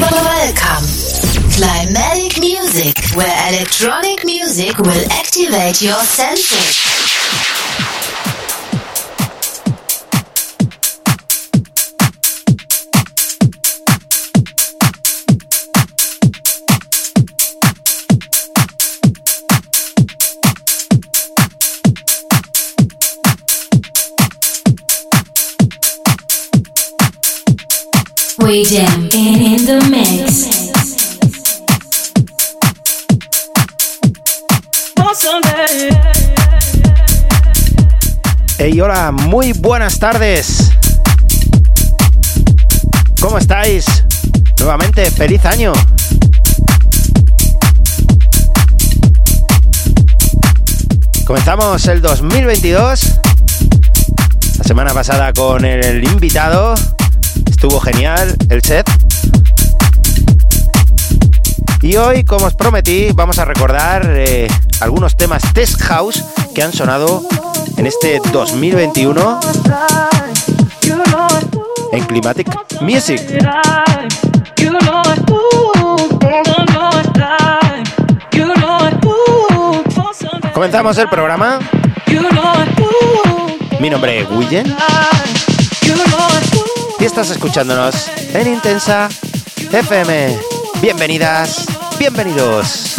Welcome. Climatic music, where electronic music will activate your senses. We jam in, in the mix. Hey, hola, muy buenas tardes. ¿Cómo estáis? Nuevamente, feliz año. Comenzamos el 2022. La semana pasada con el invitado. Estuvo genial el set. Y hoy, como os prometí, vamos a recordar eh, algunos temas Test House que han sonado en este 2021 en Climatic Music. Comenzamos el programa. Mi nombre es William. Y estás escuchándonos en Intensa FM. Bienvenidas, bienvenidos.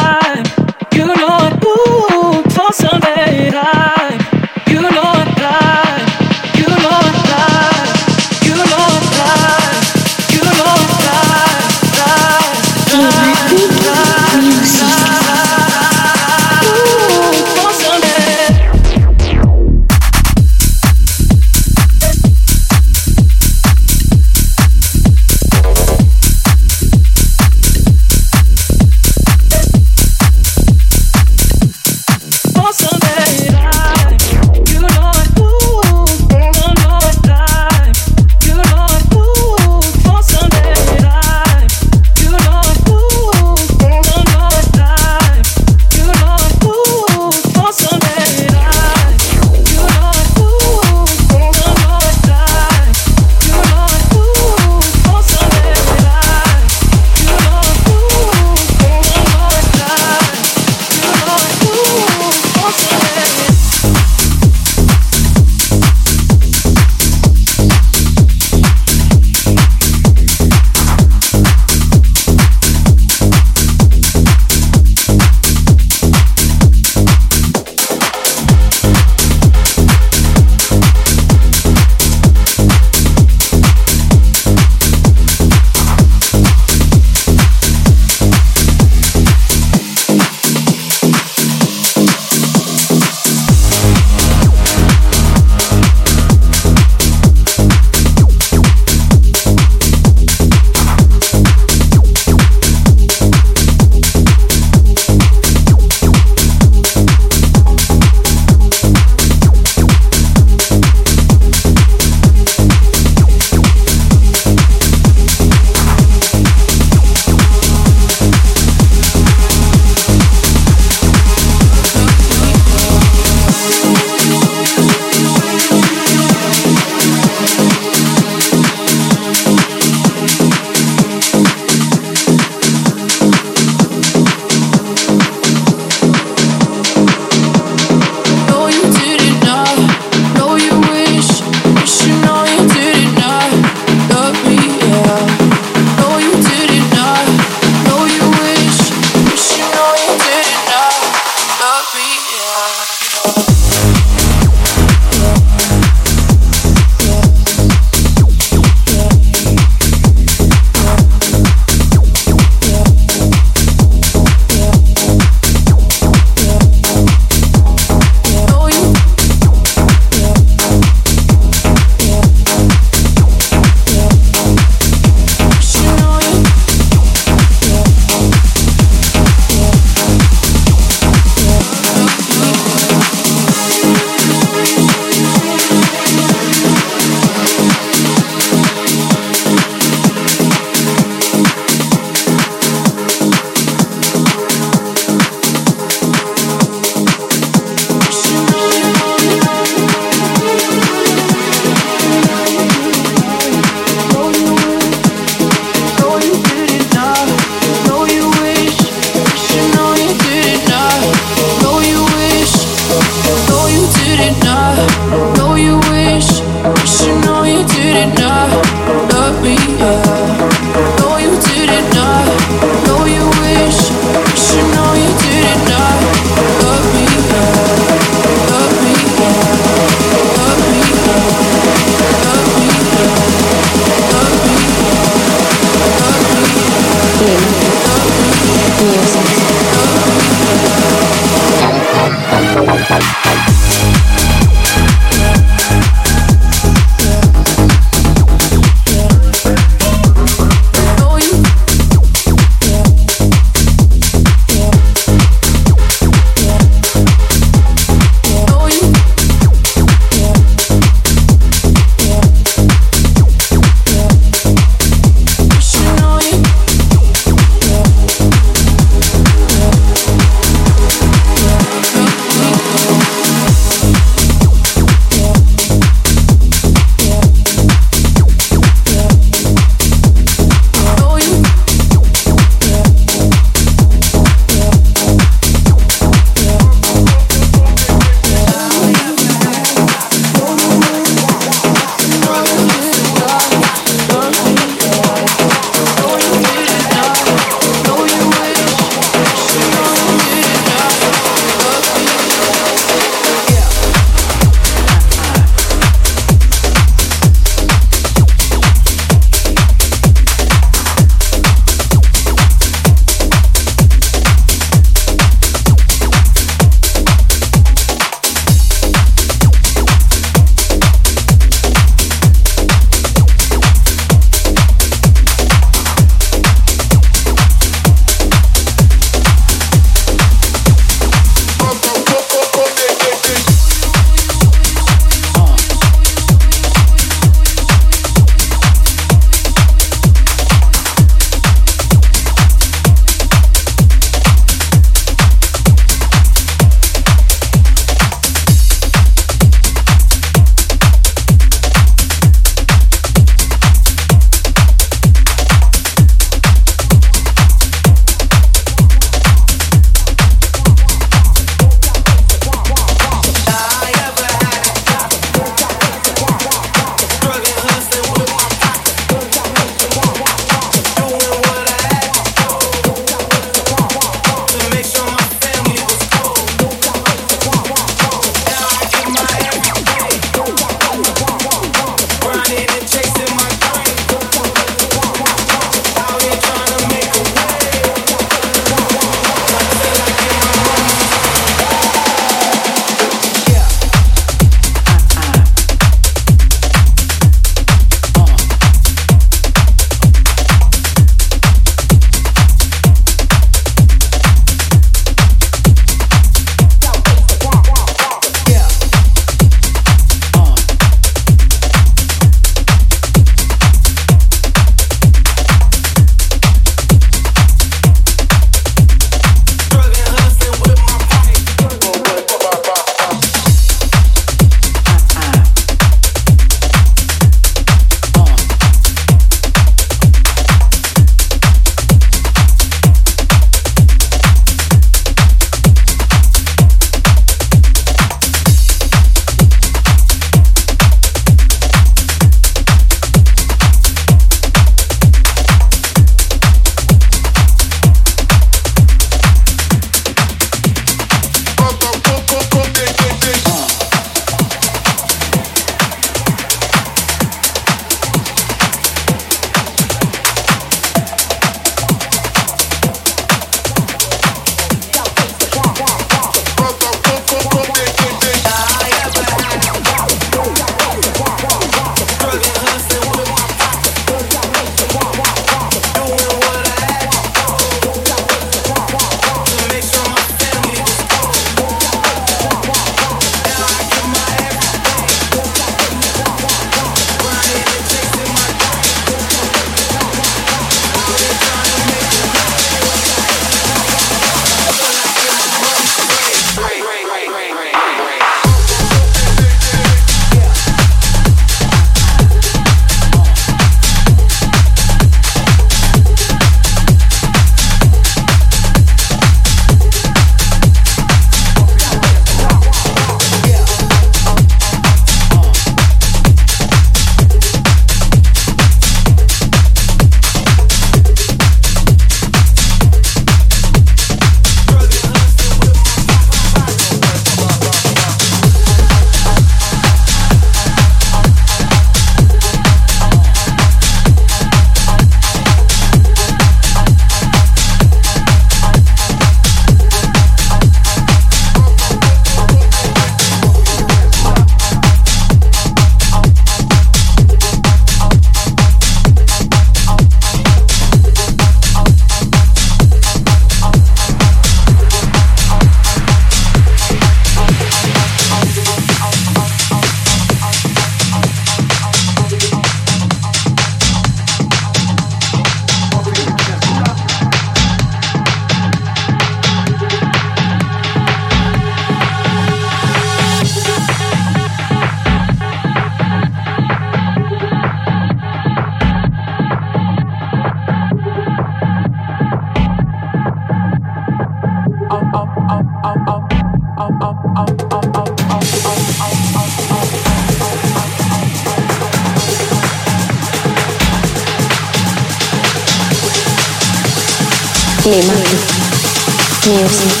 Climatic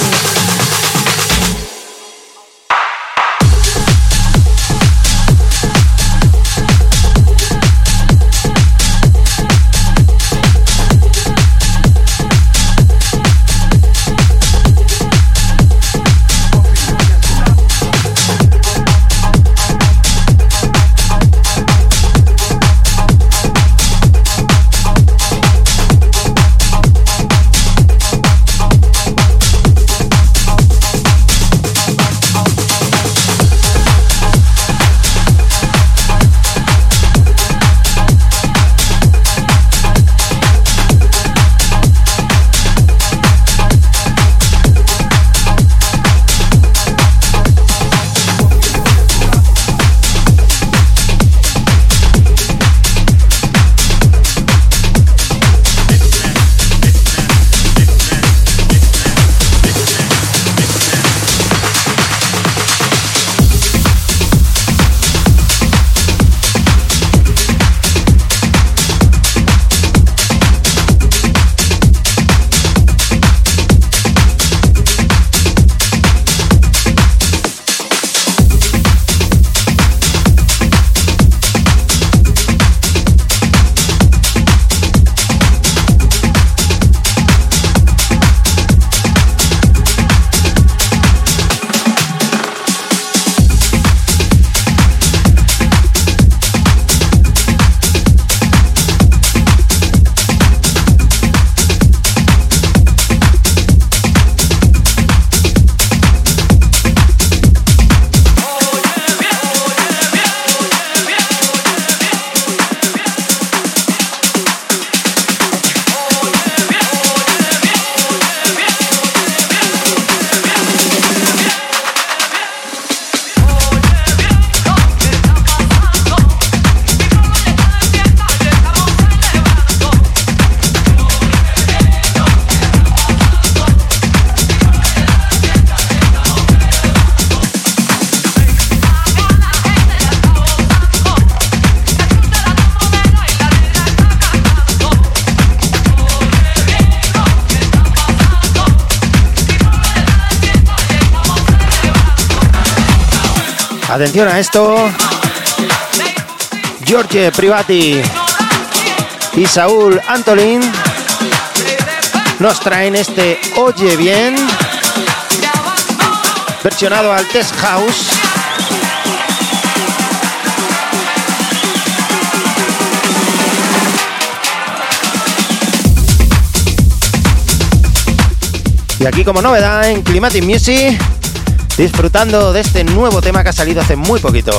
Atención a esto. George Privati y Saúl Antolín nos traen este Oye Bien, versionado al Test House. Y aquí como novedad en Climatic Music disfrutando de este nuevo tema que ha salido hace muy poquito.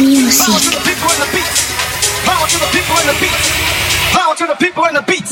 Music. Power to the people and the beats. Power to the people and the beats.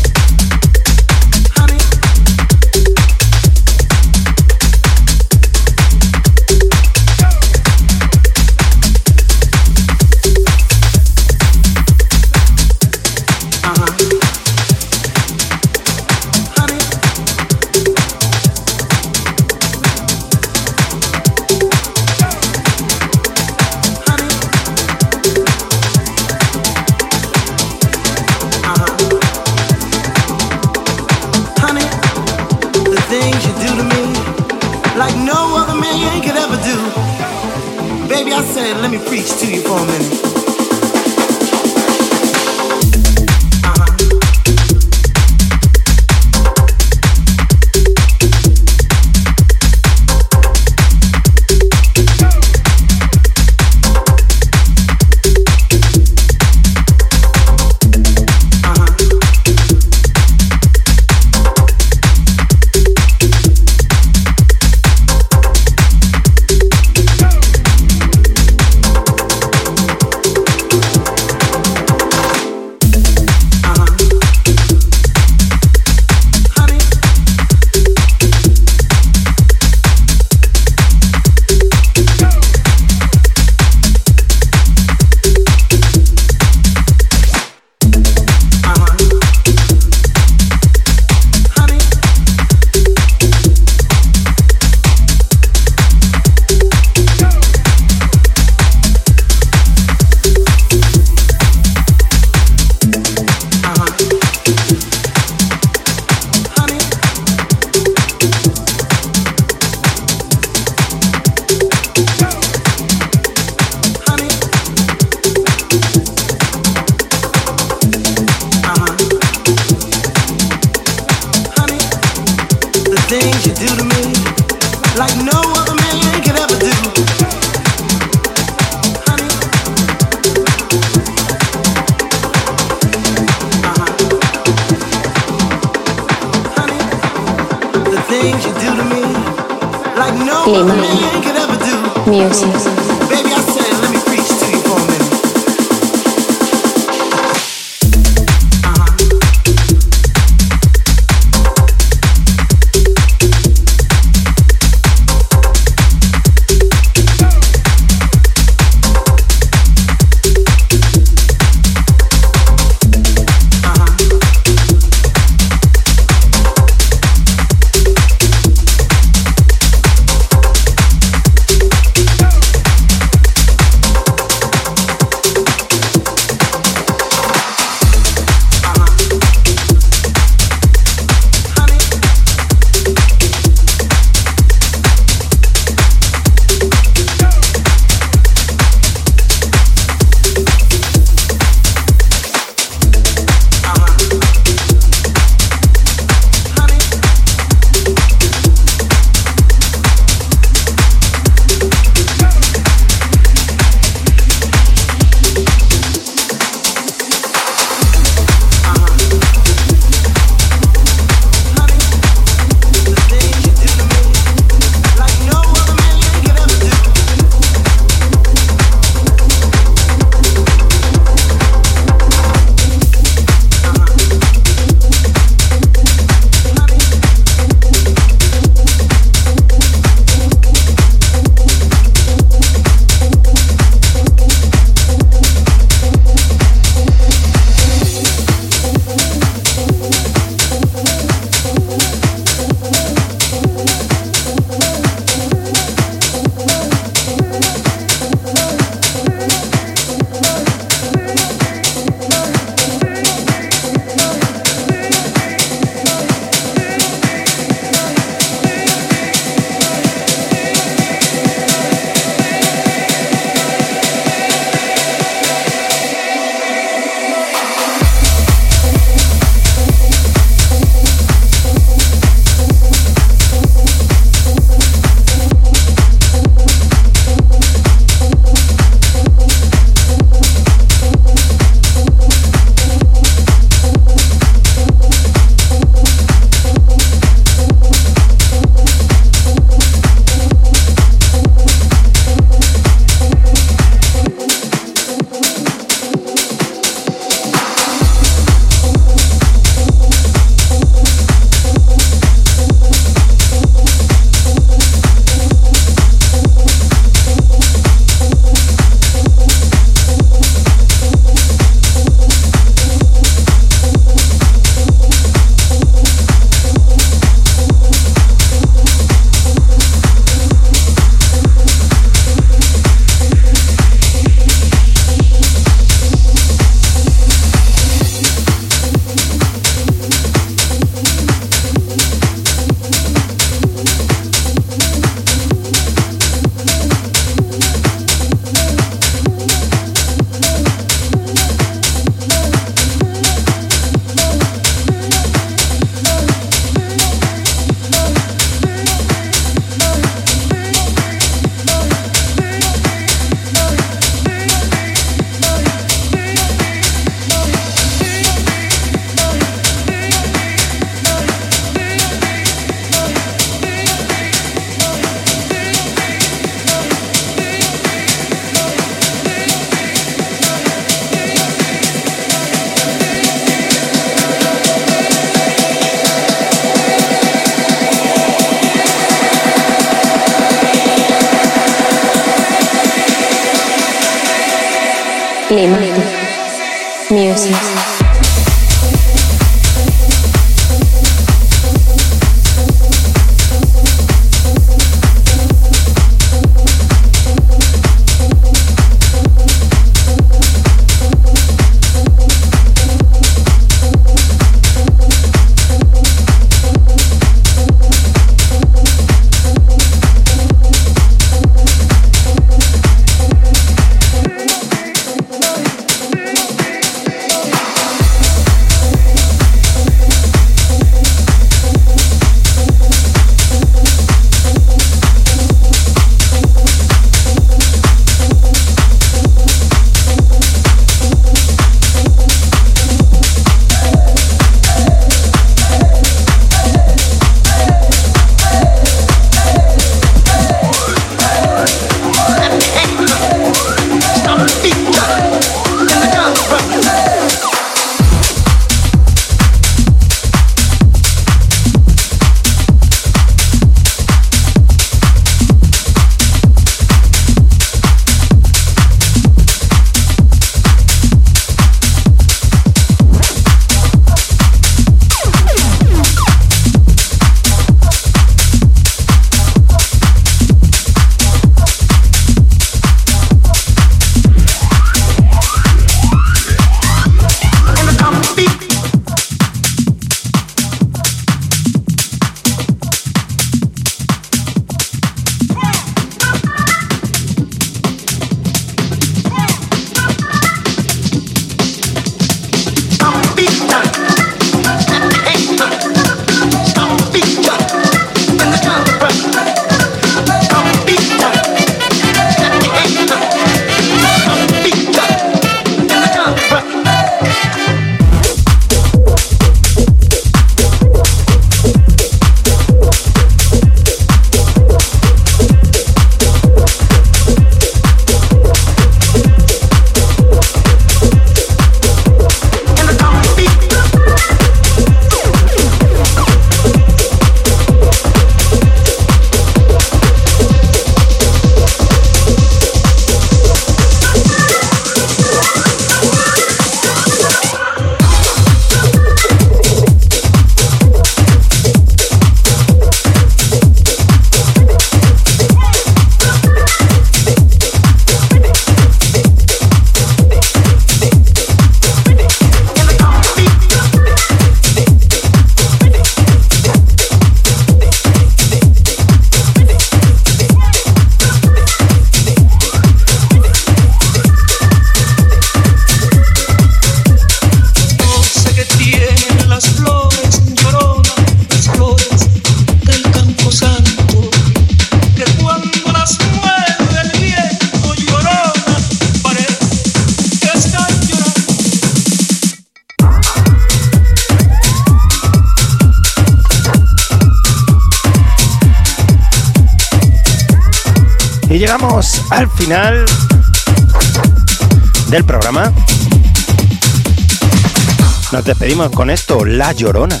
Despedimos con esto, La Llorona.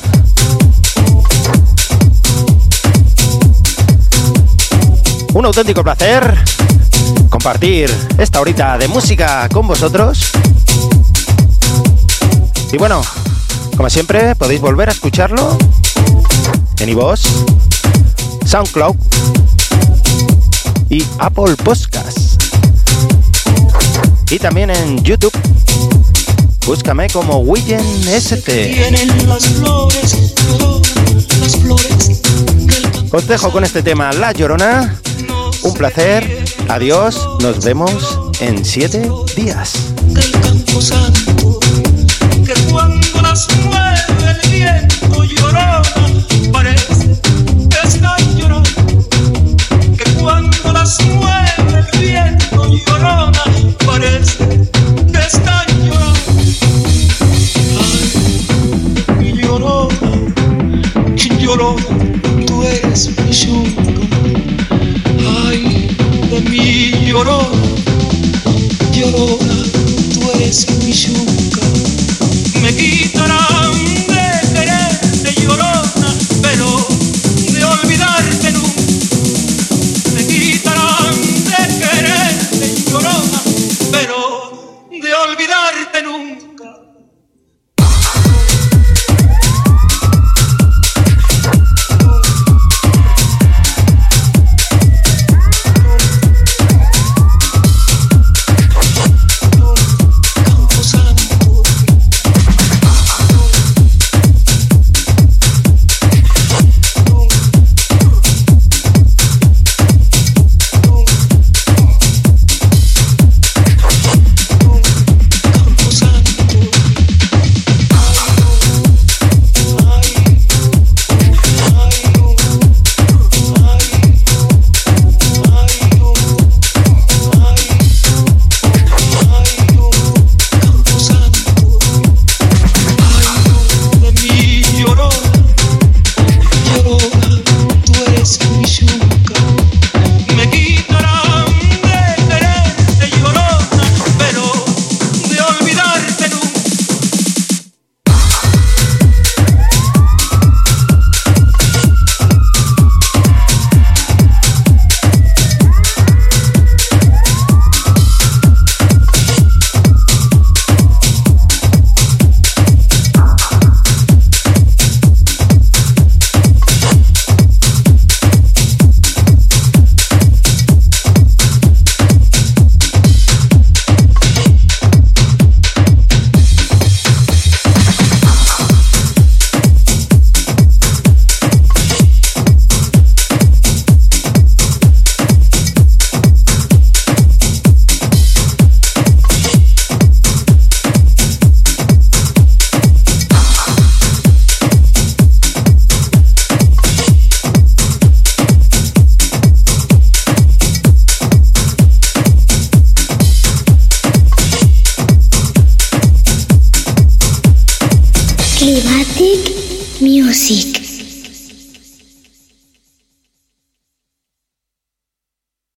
Un auténtico placer compartir esta horita de música con vosotros. Y bueno, como siempre, podéis volver a escucharlo en iVoox, SoundCloud y Apple Podcasts. Y también en YouTube. Búscame como Willen ST. Os dejo con este tema La Llorona. Un placer. Adiós. Nos vemos en siete días. que cuando las mueve el viento llorona, parece las mueve el viento llorona, parece que está llorona, tú eres mi yugo. Ay, de mi llorona, llorona, tú eres mi yuga. Me quitarán